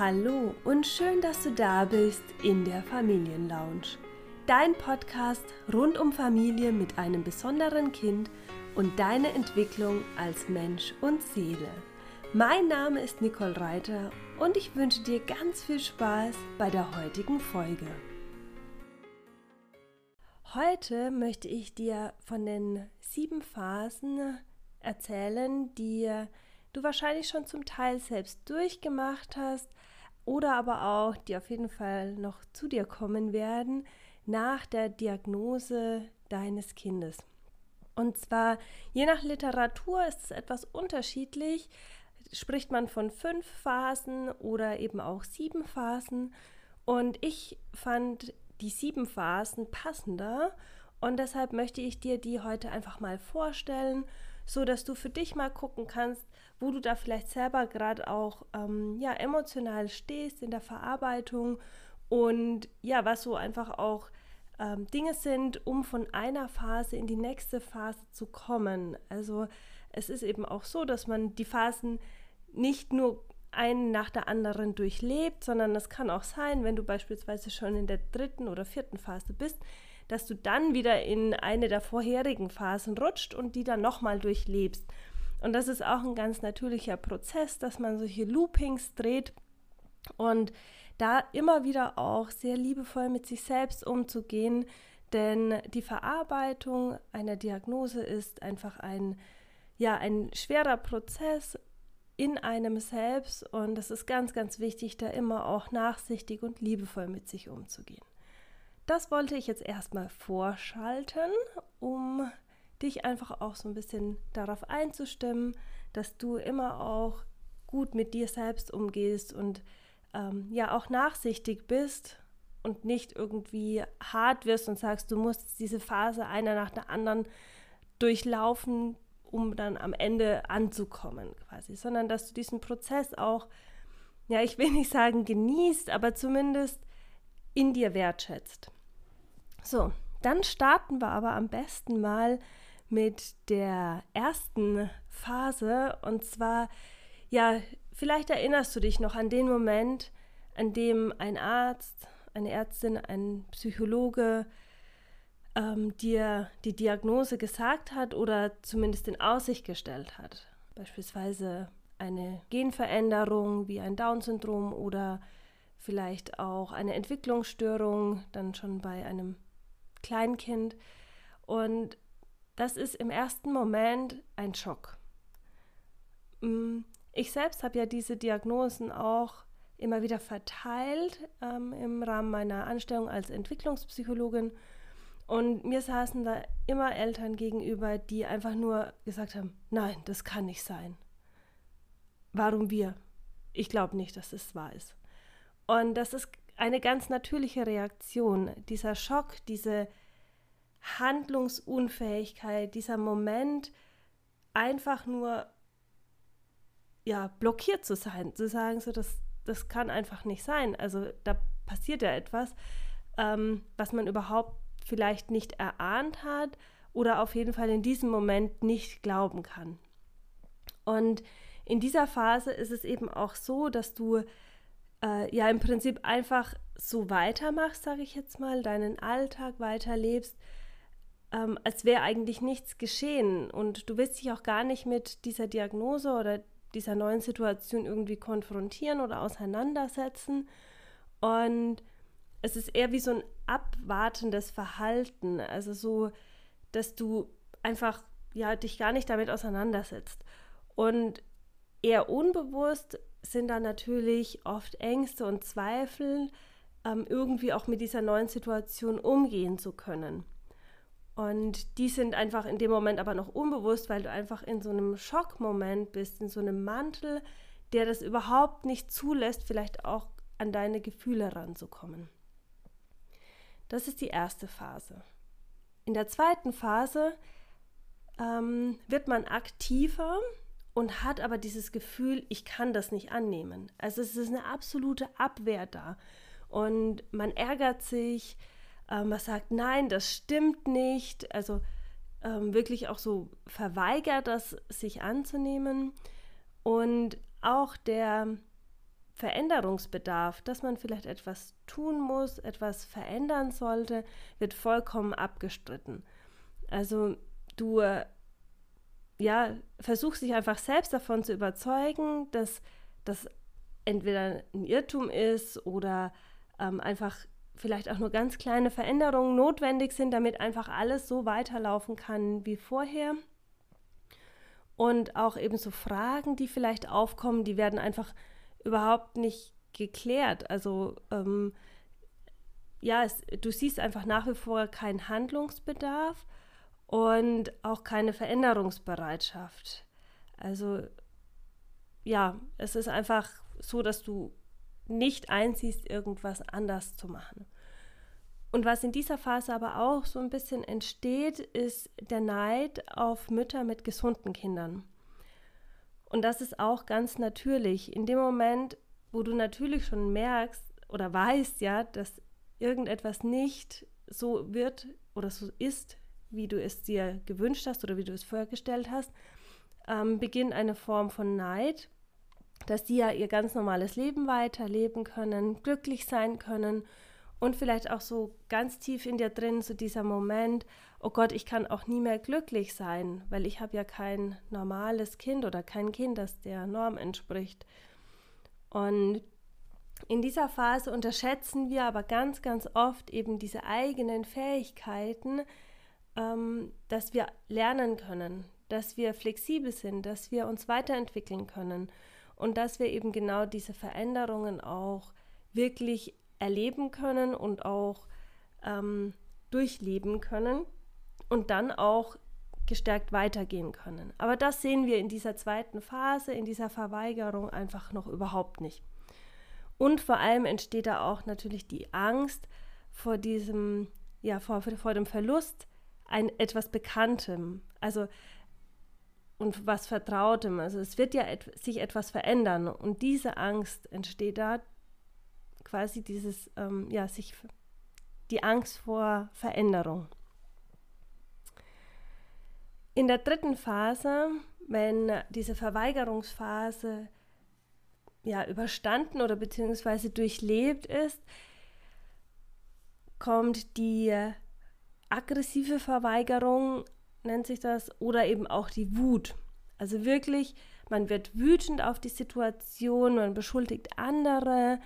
Hallo und schön, dass du da bist in der Familienlounge. Dein Podcast rund um Familie mit einem besonderen Kind und deine Entwicklung als Mensch und Seele. Mein Name ist Nicole Reiter und ich wünsche dir ganz viel Spaß bei der heutigen Folge. Heute möchte ich dir von den sieben Phasen erzählen, die du wahrscheinlich schon zum Teil selbst durchgemacht hast oder aber auch, die auf jeden Fall noch zu dir kommen werden nach der Diagnose deines Kindes. Und zwar, je nach Literatur ist es etwas unterschiedlich. Spricht man von fünf Phasen oder eben auch sieben Phasen. Und ich fand die sieben Phasen passender und deshalb möchte ich dir die heute einfach mal vorstellen, so dass du für dich mal gucken kannst, wo du da vielleicht selber gerade auch ähm, ja, emotional stehst in der Verarbeitung und ja, was so einfach auch ähm, Dinge sind, um von einer Phase in die nächste Phase zu kommen. Also es ist eben auch so, dass man die Phasen nicht nur einen nach der anderen durchlebt, sondern es kann auch sein, wenn du beispielsweise schon in der dritten oder vierten Phase bist, dass du dann wieder in eine der vorherigen Phasen rutscht und die dann nochmal durchlebst. Und das ist auch ein ganz natürlicher Prozess, dass man solche Loopings dreht und da immer wieder auch sehr liebevoll mit sich selbst umzugehen, denn die Verarbeitung einer Diagnose ist einfach ein ja ein schwerer Prozess in einem selbst und es ist ganz ganz wichtig, da immer auch nachsichtig und liebevoll mit sich umzugehen. Das wollte ich jetzt erstmal vorschalten, um dich einfach auch so ein bisschen darauf einzustimmen, dass du immer auch gut mit dir selbst umgehst und ähm, ja auch nachsichtig bist und nicht irgendwie hart wirst und sagst, du musst diese Phase einer nach der anderen durchlaufen, um dann am Ende anzukommen quasi, sondern dass du diesen Prozess auch, ja, ich will nicht sagen genießt, aber zumindest in dir wertschätzt. So, dann starten wir aber am besten mal mit der ersten Phase. Und zwar, ja, vielleicht erinnerst du dich noch an den Moment, an dem ein Arzt, eine Ärztin, ein Psychologe ähm, dir die Diagnose gesagt hat oder zumindest in Aussicht gestellt hat. Beispielsweise eine Genveränderung wie ein Down-Syndrom oder vielleicht auch eine Entwicklungsstörung, dann schon bei einem Kleinkind. Und das ist im ersten Moment ein Schock. Mm, ich selbst habe ja diese Diagnosen auch immer wieder verteilt ähm, im Rahmen meiner Anstellung als Entwicklungspsychologin. Und mir saßen da immer Eltern gegenüber, die einfach nur gesagt haben, nein, das kann nicht sein. Warum wir? Ich glaube nicht, dass es wahr ist. Und das ist eine ganz natürliche Reaktion, dieser Schock, diese Handlungsunfähigkeit, dieser Moment, einfach nur ja, blockiert zu sein, zu sagen, so, das, das kann einfach nicht sein. Also da passiert ja etwas, ähm, was man überhaupt vielleicht nicht erahnt hat oder auf jeden Fall in diesem Moment nicht glauben kann. Und in dieser Phase ist es eben auch so, dass du äh, ja im Prinzip einfach so weitermachst, sage ich jetzt mal, deinen Alltag weiterlebst, ähm, als wäre eigentlich nichts geschehen. Und du willst dich auch gar nicht mit dieser Diagnose oder dieser neuen Situation irgendwie konfrontieren oder auseinandersetzen. Und es ist eher wie so ein abwartendes Verhalten. Also so, dass du einfach ja, dich gar nicht damit auseinandersetzt. Und eher unbewusst sind da natürlich oft Ängste und Zweifel, ähm, irgendwie auch mit dieser neuen Situation umgehen zu können. Und die sind einfach in dem Moment aber noch unbewusst, weil du einfach in so einem Schockmoment bist, in so einem Mantel, der das überhaupt nicht zulässt, vielleicht auch an deine Gefühle ranzukommen. Das ist die erste Phase. In der zweiten Phase ähm, wird man aktiver und hat aber dieses Gefühl, ich kann das nicht annehmen. Also es ist eine absolute Abwehr da. Und man ärgert sich, äh, man sagt, nein, das stimmt nicht. Also ähm, wirklich auch so verweigert, das sich anzunehmen. Und auch der Veränderungsbedarf, dass man vielleicht etwas tun muss, etwas verändern sollte, wird vollkommen abgestritten. Also du ja, versuchst dich einfach selbst davon zu überzeugen, dass das entweder ein Irrtum ist oder ähm, einfach vielleicht auch nur ganz kleine Veränderungen notwendig sind, damit einfach alles so weiterlaufen kann wie vorher. Und auch eben so Fragen, die vielleicht aufkommen, die werden einfach überhaupt nicht geklärt. Also ähm, ja, es, du siehst einfach nach wie vor keinen Handlungsbedarf und auch keine Veränderungsbereitschaft. Also ja, es ist einfach so, dass du nicht einsiehst, irgendwas anders zu machen. Und was in dieser Phase aber auch so ein bisschen entsteht, ist der Neid auf Mütter mit gesunden Kindern. Und das ist auch ganz natürlich. In dem Moment, wo du natürlich schon merkst oder weißt ja, dass irgendetwas nicht so wird oder so ist, wie du es dir gewünscht hast oder wie du es vorgestellt hast, ähm, beginnt eine Form von Neid, dass die ja ihr ganz normales Leben weiterleben können, glücklich sein können und vielleicht auch so ganz tief in dir drin so dieser Moment, oh Gott, ich kann auch nie mehr glücklich sein, weil ich habe ja kein normales Kind oder kein Kind, das der Norm entspricht. Und in dieser Phase unterschätzen wir aber ganz, ganz oft eben diese eigenen Fähigkeiten, ähm, dass wir lernen können, dass wir flexibel sind, dass wir uns weiterentwickeln können und dass wir eben genau diese Veränderungen auch wirklich erleben können und auch ähm, durchleben können und dann auch gestärkt weitergehen können. Aber das sehen wir in dieser zweiten Phase, in dieser Verweigerung einfach noch überhaupt nicht. Und vor allem entsteht da auch natürlich die Angst vor diesem, ja, vor, vor dem Verlust ein etwas Bekanntem, also und was Vertrautem. Also es wird ja et sich etwas verändern und diese Angst entsteht da quasi dieses, ähm, ja, sich, die Angst vor Veränderung. In der dritten Phase, wenn diese Verweigerungsphase ja, überstanden oder beziehungsweise durchlebt ist, kommt die aggressive Verweigerung, nennt sich das, oder eben auch die Wut. Also wirklich, man wird wütend auf die Situation, man beschuldigt andere,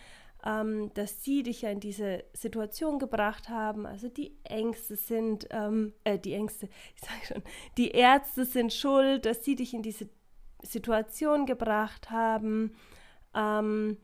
ähm, dass sie dich ja in diese Situation gebracht haben. Also die Ängste sind, ähm, äh, die Ängste, ich sage schon, die Ärzte sind schuld, dass sie dich in diese Situation gebracht haben. Ähm,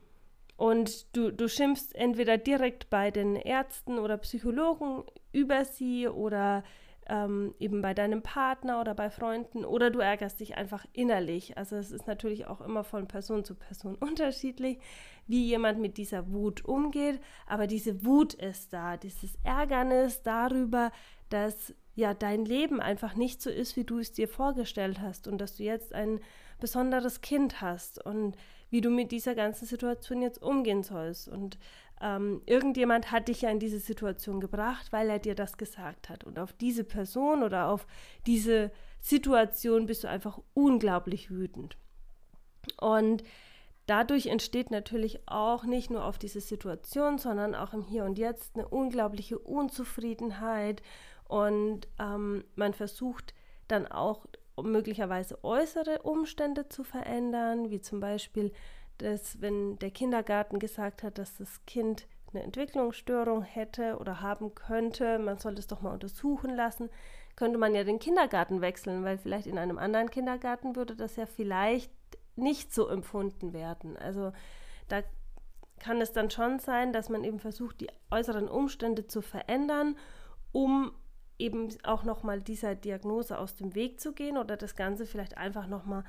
und du, du schimpfst entweder direkt bei den Ärzten oder Psychologen über sie oder ähm, eben bei deinem Partner oder bei Freunden oder du ärgerst dich einfach innerlich. Also es ist natürlich auch immer von Person zu Person unterschiedlich, wie jemand mit dieser Wut umgeht. Aber diese Wut ist da, dieses Ärgernis darüber, dass ja dein Leben einfach nicht so ist, wie du es dir vorgestellt hast und dass du jetzt ein besonderes Kind hast und wie du mit dieser ganzen Situation jetzt umgehen sollst. Und ähm, irgendjemand hat dich ja in diese Situation gebracht, weil er dir das gesagt hat. Und auf diese Person oder auf diese Situation bist du einfach unglaublich wütend. Und dadurch entsteht natürlich auch nicht nur auf diese Situation, sondern auch im Hier und Jetzt eine unglaubliche Unzufriedenheit. Und ähm, man versucht dann auch möglicherweise äußere Umstände zu verändern, wie zum Beispiel dass wenn der Kindergarten gesagt hat, dass das Kind eine Entwicklungsstörung hätte oder haben könnte, man sollte es doch mal untersuchen lassen, könnte man ja den Kindergarten wechseln, weil vielleicht in einem anderen Kindergarten würde das ja vielleicht nicht so empfunden werden. Also da kann es dann schon sein, dass man eben versucht, die äußeren Umstände zu verändern, um eben auch nochmal dieser Diagnose aus dem Weg zu gehen oder das Ganze vielleicht einfach nochmal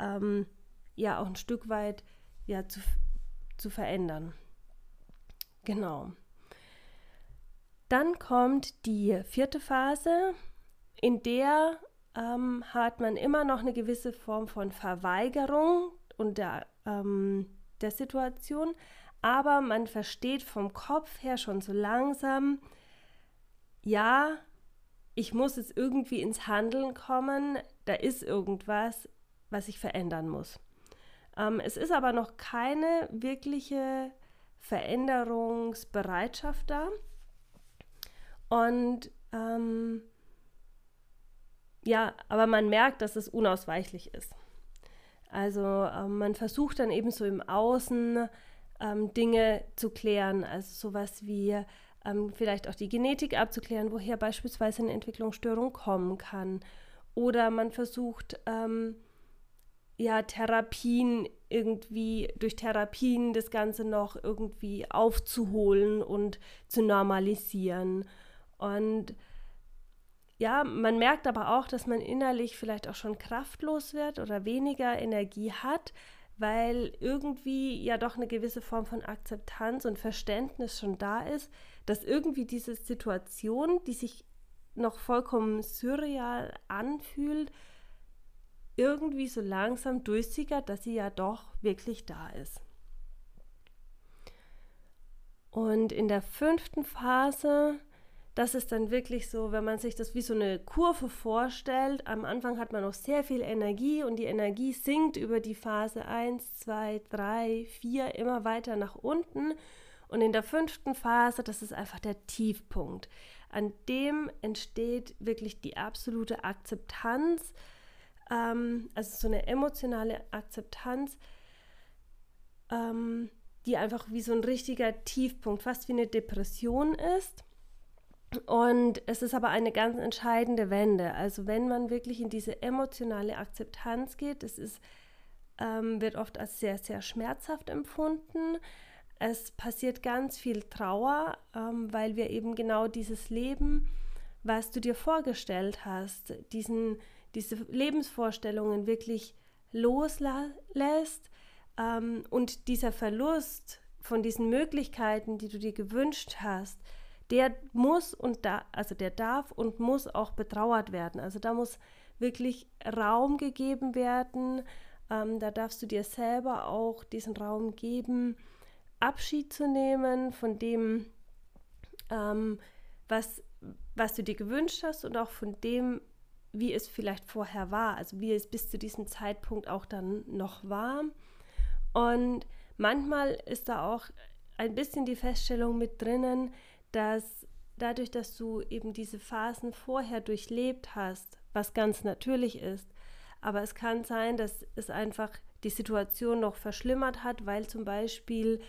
ähm, ja auch ein Stück weit ja, zu, zu verändern. Genau. Dann kommt die vierte Phase, in der ähm, hat man immer noch eine gewisse Form von Verweigerung und der, ähm, der Situation, aber man versteht vom Kopf her schon so langsam, ja, ich muss jetzt irgendwie ins Handeln kommen, da ist irgendwas, was ich verändern muss. Ähm, es ist aber noch keine wirkliche Veränderungsbereitschaft da. Und ähm, ja, aber man merkt, dass es unausweichlich ist. Also ähm, man versucht dann eben so im Außen ähm, Dinge zu klären, also sowas wie ähm, vielleicht auch die Genetik abzuklären, woher beispielsweise eine Entwicklungsstörung kommen kann. Oder man versucht ähm, ja Therapien irgendwie durch Therapien das Ganze noch irgendwie aufzuholen und zu normalisieren. Und ja, man merkt aber auch, dass man innerlich vielleicht auch schon kraftlos wird oder weniger Energie hat, weil irgendwie ja doch eine gewisse Form von Akzeptanz und Verständnis schon da ist, dass irgendwie diese Situation, die sich noch vollkommen surreal anfühlt, irgendwie so langsam durchsickert, dass sie ja doch wirklich da ist. Und in der fünften Phase das ist dann wirklich so, wenn man sich das wie so eine Kurve vorstellt. Am Anfang hat man noch sehr viel Energie und die Energie sinkt über die Phase 1, 2, 3, 4 immer weiter nach unten. Und in der fünften Phase, das ist einfach der Tiefpunkt. An dem entsteht wirklich die absolute Akzeptanz, ähm, also so eine emotionale Akzeptanz, ähm, die einfach wie so ein richtiger Tiefpunkt, fast wie eine Depression ist. Und es ist aber eine ganz entscheidende Wende. Also wenn man wirklich in diese emotionale Akzeptanz geht, es ist, ähm, wird oft als sehr, sehr schmerzhaft empfunden. Es passiert ganz viel Trauer, ähm, weil wir eben genau dieses Leben, was du dir vorgestellt hast, diesen, diese Lebensvorstellungen wirklich loslässt ähm, und dieser Verlust von diesen Möglichkeiten, die du dir gewünscht hast, der muss und da, also der darf und muss auch betrauert werden. Also da muss wirklich Raum gegeben werden. Ähm, da darfst du dir selber auch diesen Raum geben, Abschied zu nehmen von dem, ähm, was, was du dir gewünscht hast und auch von dem, wie es vielleicht vorher war, also wie es bis zu diesem Zeitpunkt auch dann noch war. Und manchmal ist da auch ein bisschen die Feststellung mit drinnen, dass dadurch, dass du eben diese Phasen vorher durchlebt hast, was ganz natürlich ist, aber es kann sein, dass es einfach die Situation noch verschlimmert hat, weil zum Beispiel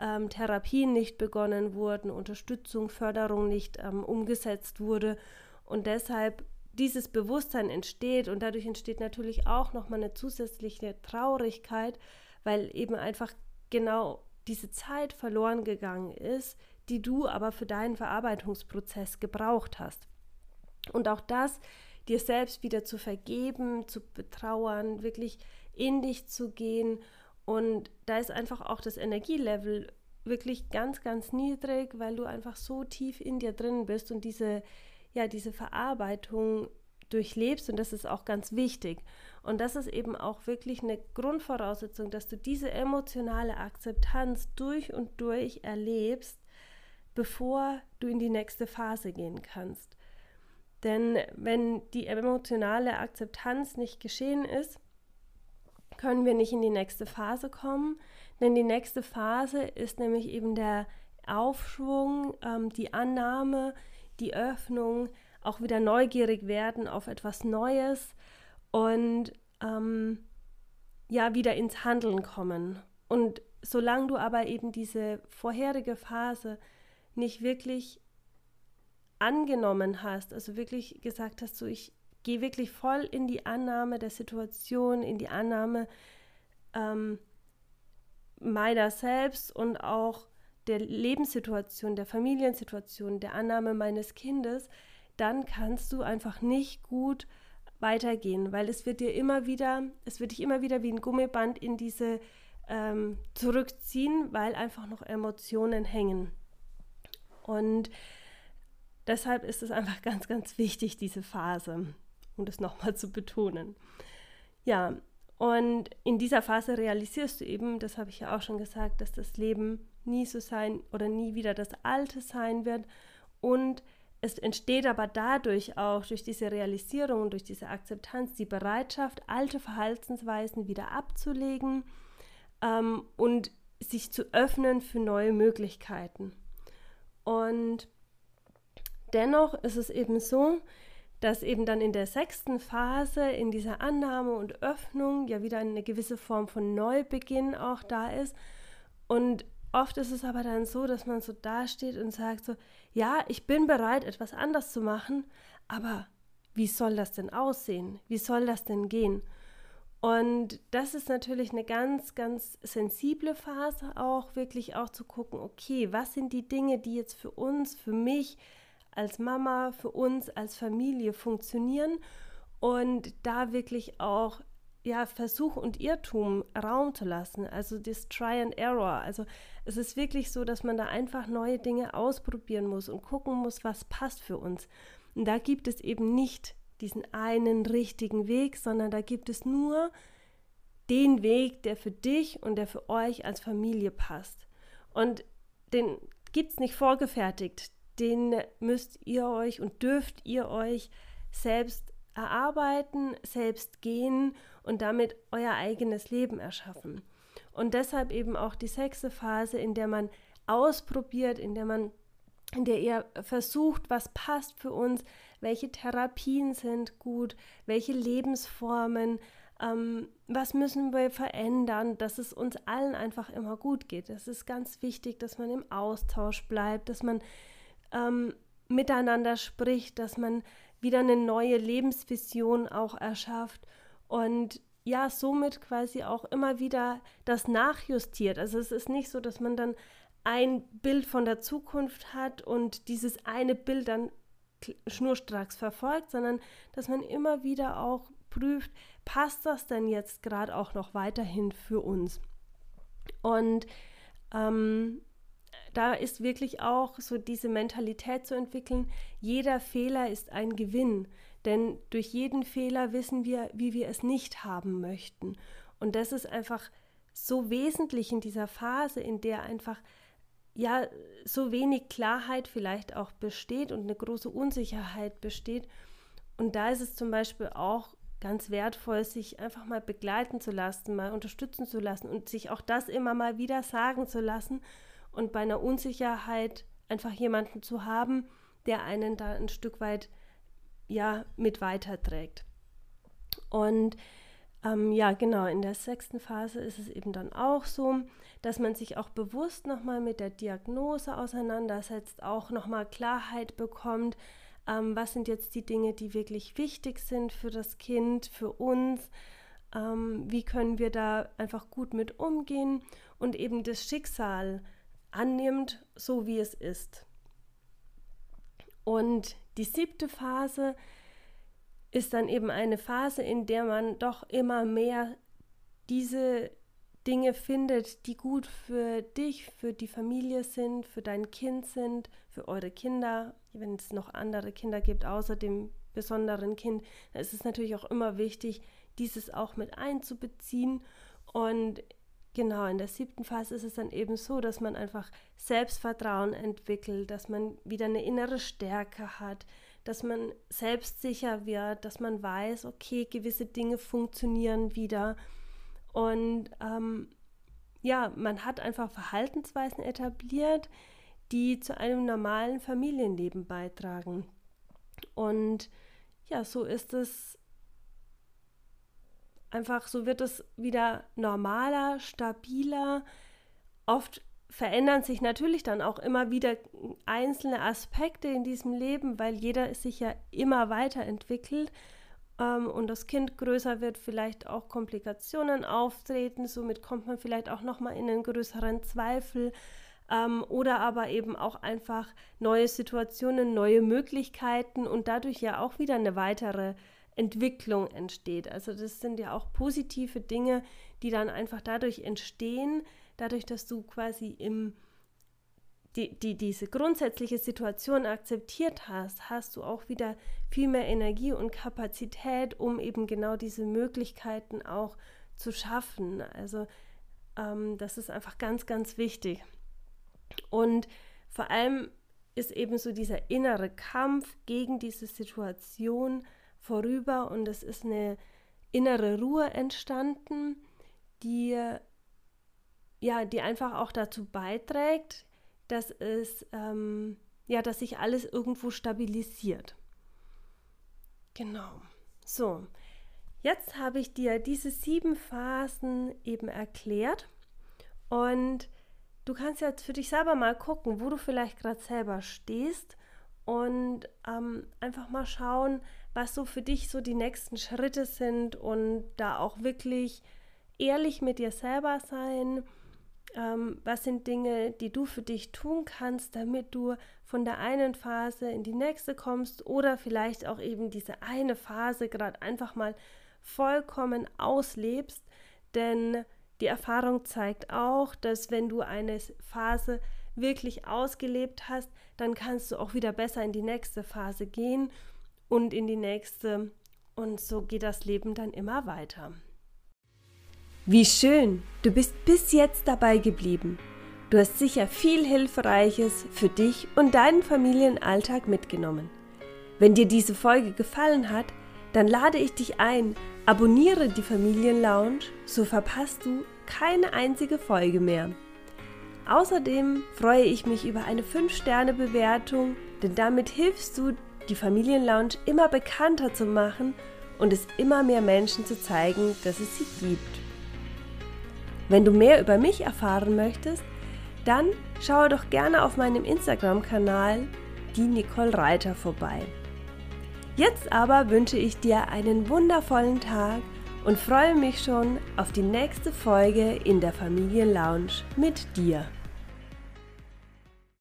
ähm, Therapien nicht begonnen wurden, Unterstützung, Förderung nicht ähm, umgesetzt wurde und deshalb dieses Bewusstsein entsteht und dadurch entsteht natürlich auch nochmal eine zusätzliche Traurigkeit, weil eben einfach genau diese Zeit verloren gegangen ist, die du aber für deinen Verarbeitungsprozess gebraucht hast. Und auch das dir selbst wieder zu vergeben, zu betrauern, wirklich in dich zu gehen. Und da ist einfach auch das Energielevel wirklich ganz, ganz niedrig, weil du einfach so tief in dir drin bist und diese, ja, diese Verarbeitung durchlebst und das ist auch ganz wichtig. Und das ist eben auch wirklich eine Grundvoraussetzung, dass du diese emotionale Akzeptanz durch und durch erlebst, bevor du in die nächste Phase gehen kannst. Denn wenn die emotionale Akzeptanz nicht geschehen ist, können wir nicht in die nächste Phase kommen. Denn die nächste Phase ist nämlich eben der Aufschwung, ähm, die Annahme, die Öffnung, auch wieder neugierig werden auf etwas Neues und ähm, ja, wieder ins Handeln kommen. Und solange du aber eben diese vorherige Phase nicht wirklich angenommen hast, also wirklich gesagt hast, so ich gehe wirklich voll in die Annahme der Situation, in die Annahme ähm, meiner selbst und auch der Lebenssituation, der Familiensituation, der Annahme meines Kindes, dann kannst du einfach nicht gut weitergehen, weil es wird dir immer wieder, es wird dich immer wieder wie ein Gummiband in diese ähm, zurückziehen, weil einfach noch Emotionen hängen. Und deshalb ist es einfach ganz, ganz wichtig, diese Phase, um das nochmal zu betonen. Ja, und in dieser Phase realisierst du eben, das habe ich ja auch schon gesagt, dass das Leben nie so sein oder nie wieder das Alte sein wird. Und es entsteht aber dadurch auch, durch diese Realisierung, durch diese Akzeptanz, die Bereitschaft, alte Verhaltensweisen wieder abzulegen, ähm, und sich zu öffnen für neue Möglichkeiten. Und dennoch ist es eben so, dass eben dann in der sechsten Phase, in dieser Annahme und Öffnung, ja wieder eine gewisse Form von Neubeginn auch da ist. Und oft ist es aber dann so, dass man so dasteht und sagt so, ja, ich bin bereit, etwas anders zu machen, aber wie soll das denn aussehen? Wie soll das denn gehen? Und das ist natürlich eine ganz, ganz sensible Phase auch, wirklich auch zu gucken, okay, was sind die Dinge, die jetzt für uns, für mich als Mama, für uns als Familie funktionieren und da wirklich auch ja, Versuch und Irrtum Raum zu lassen, also das Try and Error. Also es ist wirklich so, dass man da einfach neue Dinge ausprobieren muss und gucken muss, was passt für uns. Und da gibt es eben nicht diesen einen richtigen Weg, sondern da gibt es nur den Weg, der für dich und der für euch als Familie passt. Und den gibt es nicht vorgefertigt. Den müsst ihr euch und dürft ihr euch selbst erarbeiten, selbst gehen und damit euer eigenes Leben erschaffen. Und deshalb eben auch die sechste Phase, in der man ausprobiert, in der man in der ihr versucht, was passt für uns, welche Therapien sind gut, welche Lebensformen, ähm, was müssen wir verändern, dass es uns allen einfach immer gut geht. Es ist ganz wichtig, dass man im Austausch bleibt, dass man ähm, miteinander spricht, dass man wieder eine neue Lebensvision auch erschafft und ja, somit quasi auch immer wieder das nachjustiert. Also es ist nicht so, dass man dann ein Bild von der Zukunft hat und dieses eine Bild dann schnurstracks verfolgt, sondern dass man immer wieder auch prüft, passt das denn jetzt gerade auch noch weiterhin für uns? Und ähm, da ist wirklich auch so diese Mentalität zu entwickeln, jeder Fehler ist ein Gewinn, denn durch jeden Fehler wissen wir, wie wir es nicht haben möchten. Und das ist einfach so wesentlich in dieser Phase, in der einfach ja so wenig Klarheit vielleicht auch besteht und eine große Unsicherheit besteht. Und da ist es zum Beispiel auch ganz wertvoll, sich einfach mal begleiten zu lassen, mal unterstützen zu lassen und sich auch das immer mal wieder sagen zu lassen und bei einer Unsicherheit einfach jemanden zu haben, der einen da ein Stück weit ja mit weiterträgt. Und ähm, ja, genau, in der sechsten Phase ist es eben dann auch so, dass man sich auch bewusst nochmal mit der Diagnose auseinandersetzt, auch nochmal Klarheit bekommt, ähm, was sind jetzt die Dinge, die wirklich wichtig sind für das Kind, für uns, ähm, wie können wir da einfach gut mit umgehen und eben das Schicksal annimmt, so wie es ist. Und die siebte Phase ist dann eben eine Phase, in der man doch immer mehr diese Dinge findet, die gut für dich, für die Familie sind, für dein Kind sind, für eure Kinder. Wenn es noch andere Kinder gibt, außer dem besonderen Kind, dann ist es natürlich auch immer wichtig, dieses auch mit einzubeziehen. Und genau in der siebten Phase ist es dann eben so, dass man einfach Selbstvertrauen entwickelt, dass man wieder eine innere Stärke hat, dass man selbstsicher wird, dass man weiß, okay, gewisse Dinge funktionieren wieder. Und ähm, ja, man hat einfach Verhaltensweisen etabliert, die zu einem normalen Familienleben beitragen. Und ja, so ist es einfach, so wird es wieder normaler, stabiler. Oft verändern sich natürlich dann auch immer wieder einzelne Aspekte in diesem Leben, weil jeder sich ja immer weiterentwickelt ähm, und das Kind größer wird, vielleicht auch Komplikationen auftreten, somit kommt man vielleicht auch nochmal in einen größeren Zweifel ähm, oder aber eben auch einfach neue Situationen, neue Möglichkeiten und dadurch ja auch wieder eine weitere Entwicklung entsteht. Also das sind ja auch positive Dinge, die dann einfach dadurch entstehen, dadurch, dass du quasi im, die, die, diese grundsätzliche Situation akzeptiert hast, hast du auch wieder viel mehr Energie und Kapazität, um eben genau diese Möglichkeiten auch zu schaffen. Also ähm, das ist einfach ganz, ganz wichtig. Und vor allem ist eben so dieser innere Kampf gegen diese Situation vorüber und es ist eine innere Ruhe entstanden, die ja, die einfach auch dazu beiträgt, dass es, ähm, ja, dass sich alles irgendwo stabilisiert. Genau. So, jetzt habe ich dir diese sieben Phasen eben erklärt und du kannst jetzt für dich selber mal gucken, wo du vielleicht gerade selber stehst und ähm, einfach mal schauen, was so für dich so die nächsten Schritte sind und da auch wirklich ehrlich mit dir selber sein. Ähm, was sind Dinge, die du für dich tun kannst, damit du von der einen Phase in die nächste kommst oder vielleicht auch eben diese eine Phase gerade einfach mal vollkommen auslebst. Denn die Erfahrung zeigt auch, dass wenn du eine Phase wirklich ausgelebt hast, dann kannst du auch wieder besser in die nächste Phase gehen und in die nächste. Und so geht das Leben dann immer weiter. Wie schön, du bist bis jetzt dabei geblieben. Du hast sicher viel Hilfreiches für dich und deinen Familienalltag mitgenommen. Wenn dir diese Folge gefallen hat, dann lade ich dich ein, abonniere die Familienlounge, so verpasst du keine einzige Folge mehr. Außerdem freue ich mich über eine 5-Sterne-Bewertung, denn damit hilfst du, die Familienlounge immer bekannter zu machen und es immer mehr Menschen zu zeigen, dass es sie gibt. Wenn du mehr über mich erfahren möchtest, dann schaue doch gerne auf meinem Instagram-Kanal die Nicole Reiter vorbei. Jetzt aber wünsche ich dir einen wundervollen Tag und freue mich schon auf die nächste Folge in der Familienlounge mit dir.